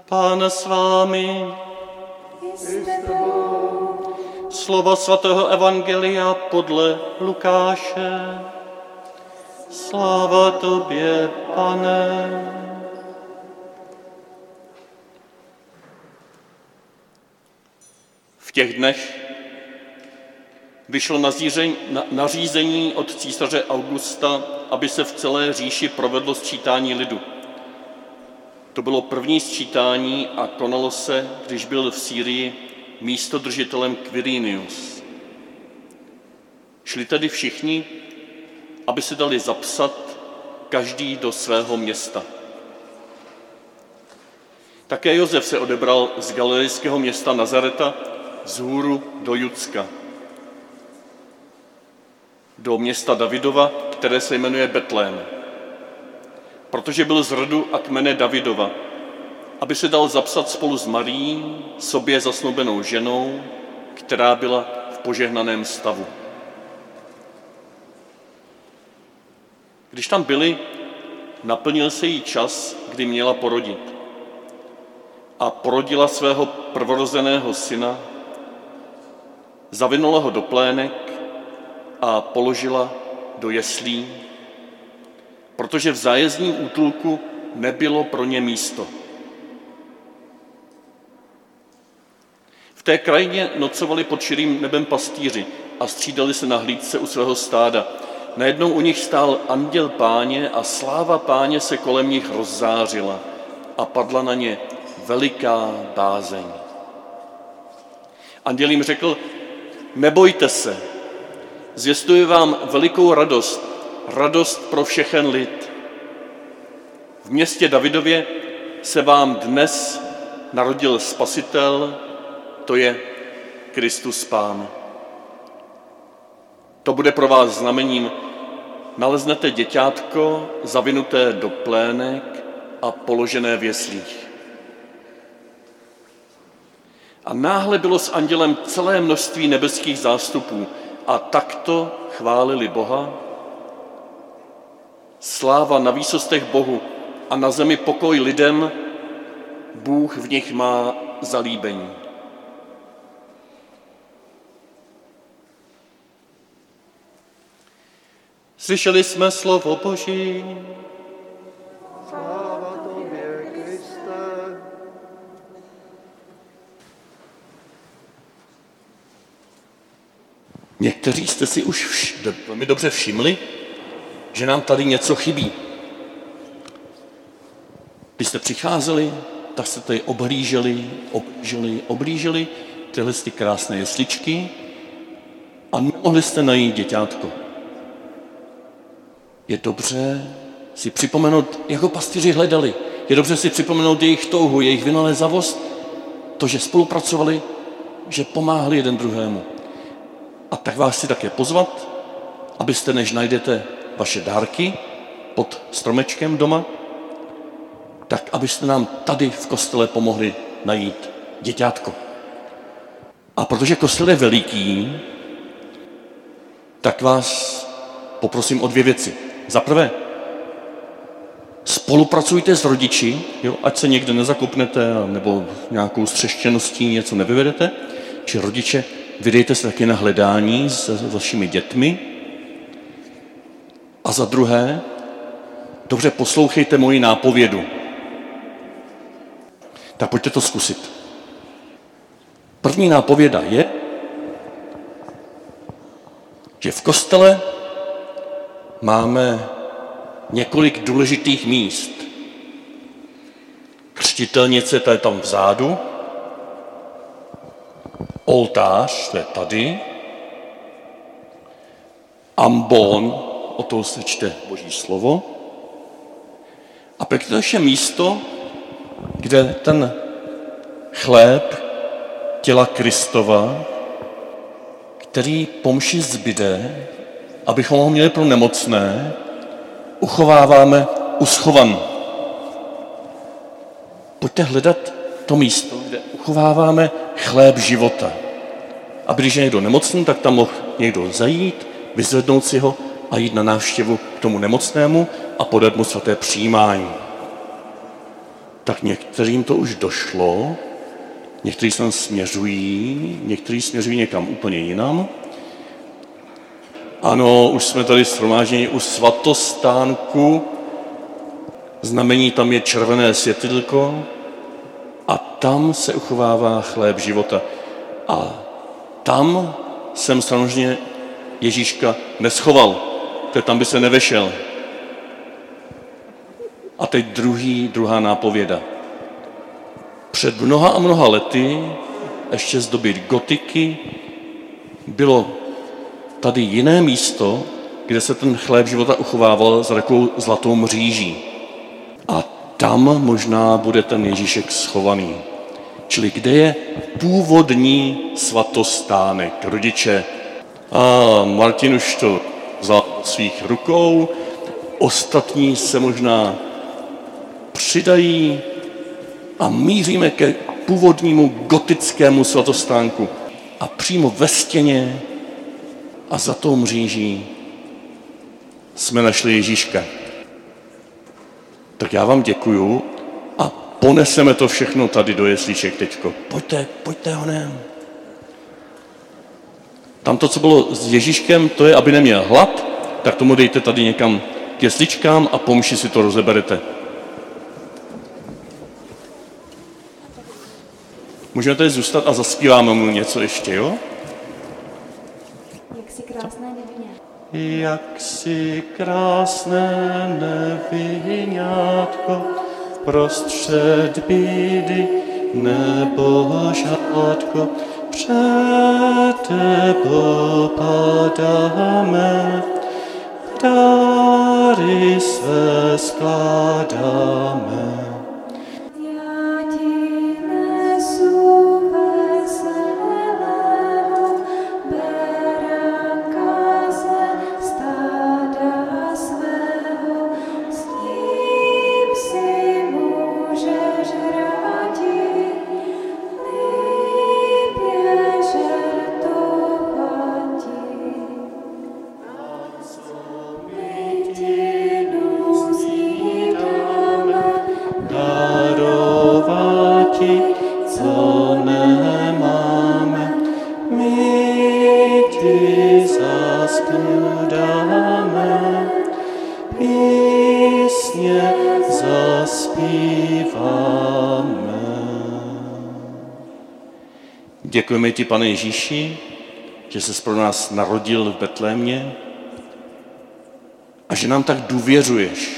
Pán s vámi. Slova svatého Evangelia podle Lukáše. Sláva tobě, pane. V těch dnech vyšlo nařízení od císaře Augusta, aby se v celé říši provedlo sčítání lidu. To bylo první sčítání a konalo se, když byl v Sýrii místodržitelem Quirinius. Šli tedy všichni, aby se dali zapsat každý do svého města. Také Josef se odebral z galilejského města Nazareta z hůru do Judska, do města Davidova, které se jmenuje Betlém, protože byl z rodu a kmene Davidova, aby se dal zapsat spolu s Marí, sobě zasnubenou ženou, která byla v požehnaném stavu. Když tam byli, naplnil se jí čas, kdy měla porodit. A porodila svého prvorozeného syna, zavinula ho do plének a položila do jeslí, protože v zájezdním útulku nebylo pro ně místo. V té krajině nocovali pod širým nebem pastýři a střídali se na hlídce u svého stáda. Najednou u nich stál anděl páně a sláva páně se kolem nich rozzářila a padla na ně veliká bázeň. Anděl jim řekl, nebojte se, zvěstuji vám velikou radost, radost pro všechen lid. V městě Davidově se vám dnes narodil spasitel, to je Kristus Pán. To bude pro vás znamením. Naleznete děťátko zavinuté do plének a položené v jeslích. A náhle bylo s andělem celé množství nebeských zástupů a takto chválili Boha. Sláva na výsostech Bohu a na zemi pokoj lidem, Bůh v nich má zalíbení. Slyšeli jsme slovo Boží. Sláva tobě, Kriste. Někteří jste si už vš- velmi dobře všimli, že nám tady něco chybí. Když jste přicházeli, tak jste tady oblíželi, oblíželi, oblíželi tyhle ty krásné jesličky a nemohli jste najít děťátko je dobře si připomenout, jako pastýři hledali, je dobře si připomenout jejich touhu, jejich vynalézavost, to, že spolupracovali, že pomáhali jeden druhému. A tak vás chci také pozvat, abyste, než najdete vaše dárky pod stromečkem doma, tak abyste nám tady v kostele pomohli najít děťátko. A protože kostel je veliký, tak vás poprosím o dvě věci. Za prvé, spolupracujte s rodiči, jo, ať se někde nezakopnete nebo nějakou střeštěností něco nevyvedete, či rodiče, vydejte se taky na hledání s vašimi dětmi. A za druhé, dobře poslouchejte moji nápovědu. Tak pojďte to zkusit. První nápověda je, že v kostele máme několik důležitých míst. Křtitelnice, to je tam vzadu, oltář, to je tady, ambon, o toho se čte Boží slovo, a pak to je místo, kde ten chléb těla Kristova, který pomši zbyde, abychom ho měli pro nemocné, uchováváme uschovan. Pojďte hledat to místo, kde uchováváme chléb života. Aby když je někdo nemocný, tak tam mohl někdo zajít, vyzvednout si ho a jít na návštěvu k tomu nemocnému a podat mu svaté přijímání. tak některým to už došlo, někteří sem směřují, někteří směřují někam úplně jinam. Ano, už jsme tady shromážděni u svatostánku, znamení tam je červené světilko a tam se uchovává chléb života. A tam jsem samozřejmě Ježíška neschoval, to tam by se nevešel. A teď druhý, druhá nápověda. Před mnoha a mnoha lety, ještě z doby gotiky, bylo tady jiné místo, kde se ten chléb života uchovával za takovou zlatou mříží. A tam možná bude ten Ježíšek schovaný. Čili kde je původní svatostánek, rodiče. A Martin už to vzal svých rukou, ostatní se možná přidají a míříme ke původnímu gotickému svatostánku. A přímo ve stěně a za tou mříží jsme našli Ježíška. Tak já vám děkuju a poneseme to všechno tady do jeslíček teďko. Pojďte, pojďte honem. Tam to, co bylo s Ježíškem, to je, aby neměl hlad, tak tomu dejte tady někam k jesličkám a pomši si to rozeberete. Můžeme tady zůstat a zaspíváme mu něco ještě, jo? Jak si krásné nevině. Jak si krásné nevinátko, prostřed bídy nebo žádko, před tebou padáme, dary své skládáme. Děkujeme ti, pane Ježíši, že jsi pro nás narodil v Betlémě a že nám tak důvěřuješ,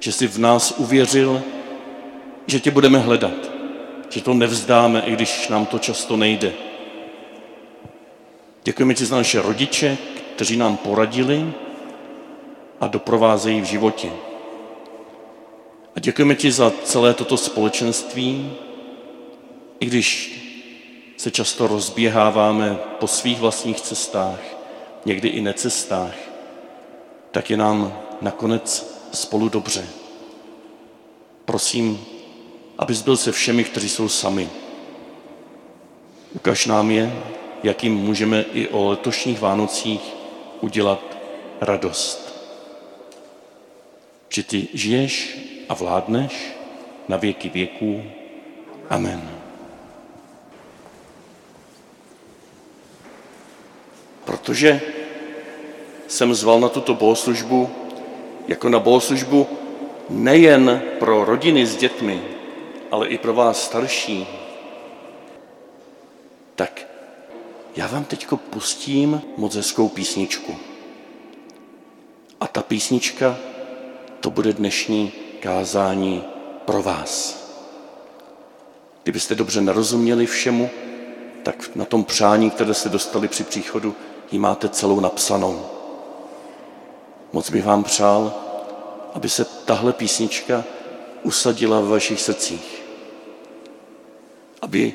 že jsi v nás uvěřil, že tě budeme hledat, že to nevzdáme, i když nám to často nejde. Děkujeme ti za naše rodiče, kteří nám poradili a doprovázejí v životě. A děkujeme ti za celé toto společenství, i když se často rozběháváme po svých vlastních cestách, někdy i necestách, tak je nám nakonec spolu dobře. Prosím, abys byl se všemi, kteří jsou sami. Ukaž nám je, jakým můžeme i o letošních Vánocích udělat radost. Že ty žiješ a vládneš na věky věků. Amen. Protože jsem zval na tuto bohoslužbu jako na bohoslužbu nejen pro rodiny s dětmi, ale i pro vás starší, tak já vám teď pustím moc hezkou písničku. A ta písnička, to bude dnešní kázání pro vás. Kdybyste dobře nerozuměli všemu, tak na tom přání, které jste dostali při příchodu, ji máte celou napsanou. Moc bych vám přál, aby se tahle písnička usadila v vašich srdcích. Aby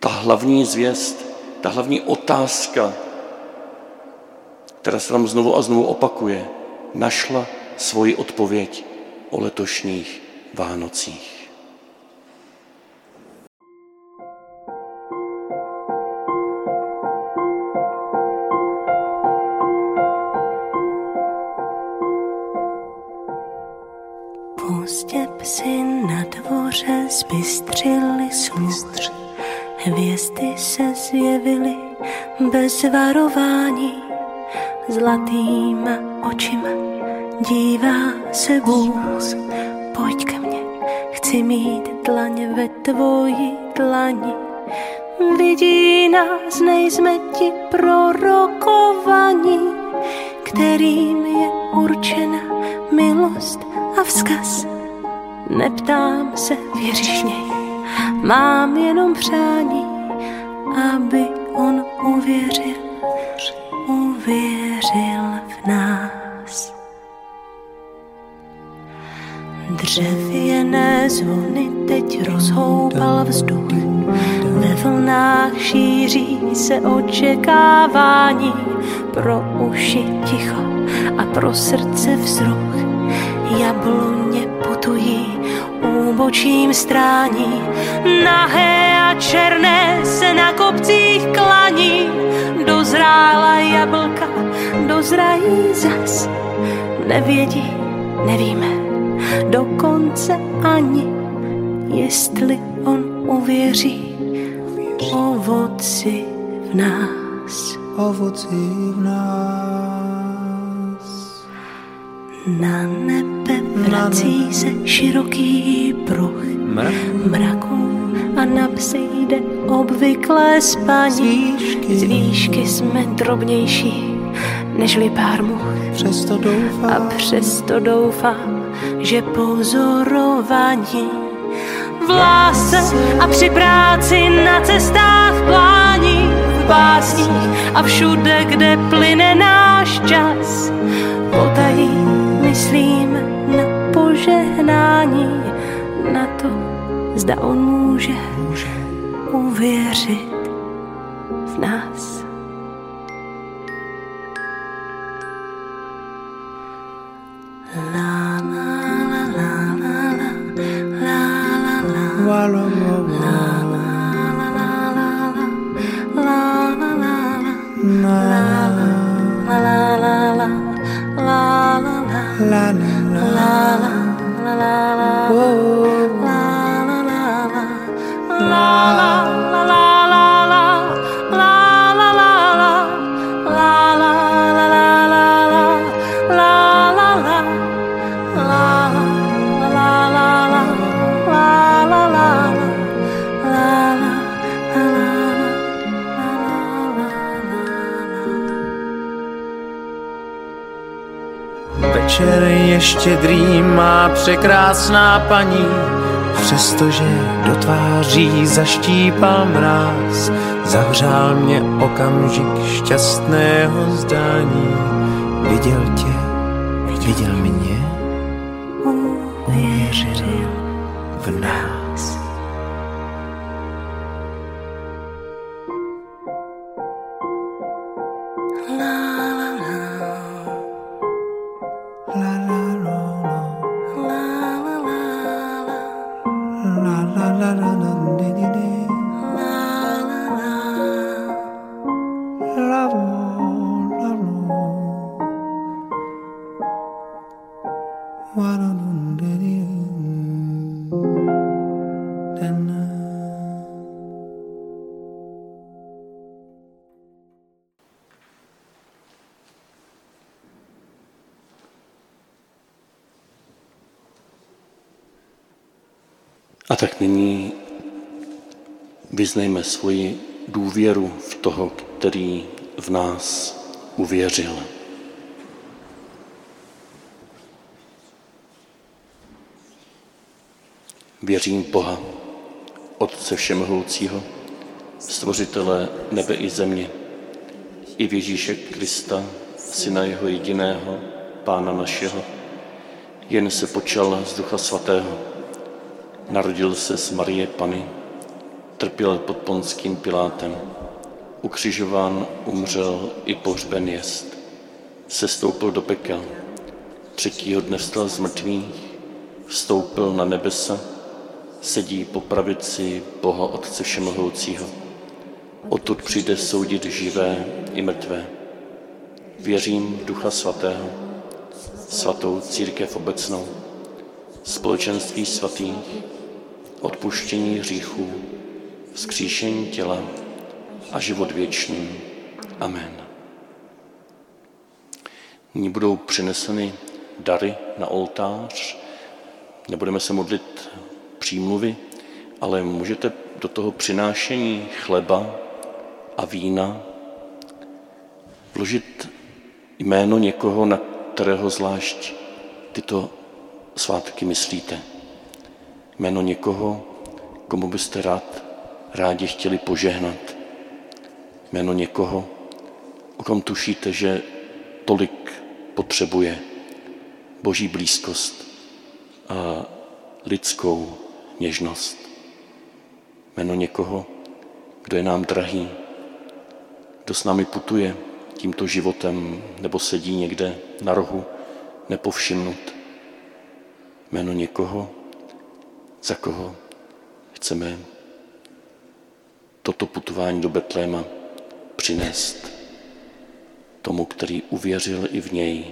ta hlavní zvěst, ta hlavní otázka, která se tam znovu a znovu opakuje, našla svoji odpověď o letošních Vánocích. Pusť Na dvoře zbystřili sluch, hvězdy se zjevily bez varování. Zlatýma očima dívá se Bůh, pojď ke mně, chci mít dlaň ve tvoji dlani. Vidí nás, nejsme ti prorokovaní, kterým je určena milost a vzkaz. Neptám se, věříš něj, mám jenom přání, aby on uvěřil, uvěřil v nás. Dřevěné zvony teď rozhoupal vzduch, ve vlnách šíří se očekávání, pro uši ticho a pro srdce vzruch. Jabloně putují, úbočím strání, nahé a černé se na kopcích klaní. Dozrála jablka, dozrají zas, nevědí, nevíme, dokonce ani, jestli on uvěří ovoci v nás. ovoci v nás. Na nebe vrací se široký pruh Mrak mraků a na psy jde obvyklé spaní. Z výšky jsme drobnější nežli pár much přesto a doufám, přesto doufám, že pozorování v lásce a při práci na cestách plání, v básních a všude, kde plyne náš čas. Potají myslím na požehnání, na to, zda on může uvěřit v nás. Je štědrý, má překrásná paní, přestože do tváří zaštípal mráz, zavřál mě okamžik šťastného zdání. Viděl tě, viděl mě, uvěřil v nás. A tak nyní vyznejme svoji důvěru v toho, který v nás uvěřil. Věřím Boha, Otce Všemohoucího, Stvořitele nebe i země, i v Ježíše Krista, Syna Jeho jediného, Pána našeho, jen se počal z Ducha Svatého, Narodil se z Marie Pany, trpěl pod ponským Pilátem, ukřižován, umřel i pohřben jest, sestoupil do pekel, třetího dne vstal z mrtvých, vstoupil na nebesa, sedí po pravici Boha Otce Všemohoucího. Odtud přijde soudit živé i mrtvé. Věřím v Ducha Svatého, svatou církev obecnou, společenství svatých, odpuštění hříchů, vzkříšení těla a život věčný. Amen. Nyní budou přineseny dary na oltář. Nebudeme se modlit přímluvy, ale můžete do toho přinášení chleba a vína vložit jméno někoho, na kterého zvlášť tyto svátky myslíte. Jméno někoho, komu byste rád, rádi chtěli požehnat. Jméno někoho, o kom tušíte, že tolik potřebuje boží blízkost a lidskou něžnost. Jméno někoho, kdo je nám drahý, kdo s námi putuje tímto životem nebo sedí někde na rohu nepovšimnut. Jméno někoho, za koho chceme toto putování do Betléma přinést tomu, který uvěřil i v něj,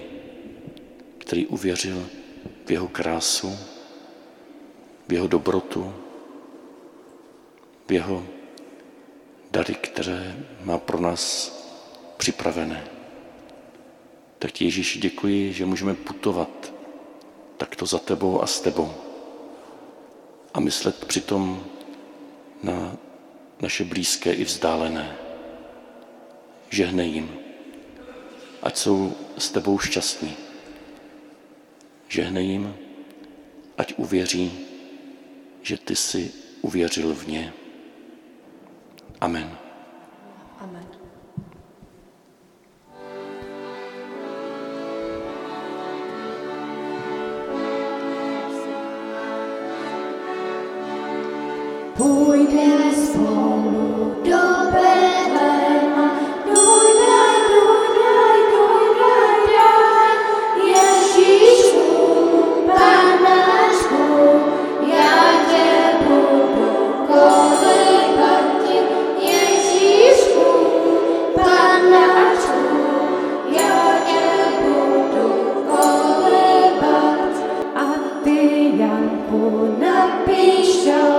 který uvěřil v jeho krásu, v jeho dobrotu, v jeho dary, které má pro nás připravené. Tak ti Ježíši děkuji, že můžeme putovat takto za tebou a s tebou a myslet přitom na naše blízké i vzdálené. Žehnej jim, ať jsou s tebou šťastní. Žehnej jim, ať uvěří, že ty jsi uvěřil v ně. Amen. Amen. 不能闭上。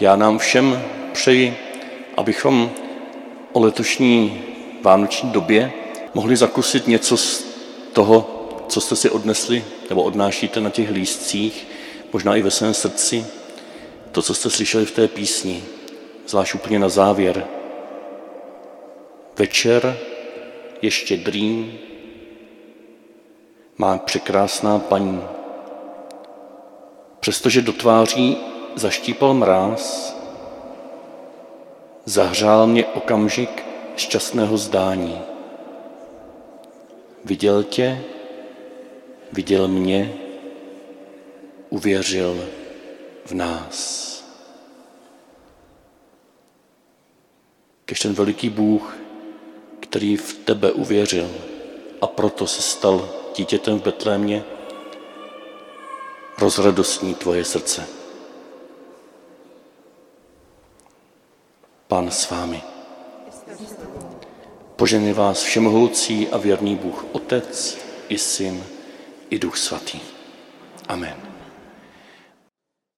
Já nám všem přeji, abychom o letošní vánoční době mohli zakusit něco z toho, co jste si odnesli nebo odnášíte na těch lístcích, možná i ve svém srdci, to, co jste slyšeli v té písni, zvlášť úplně na závěr. Večer je štědrý, má překrásná paní. Přestože do tváří zaštípal mráz, zahřál mě okamžik šťastného zdání. Viděl tě, viděl mě, uvěřil v nás. Kež ten veliký Bůh, který v tebe uvěřil a proto se stal dítětem v Betlémě, rozradostní tvoje srdce. Pán s vámi. Požený vás všemohoucí a věrný Bůh Otec i Syn i Duch Svatý. Amen.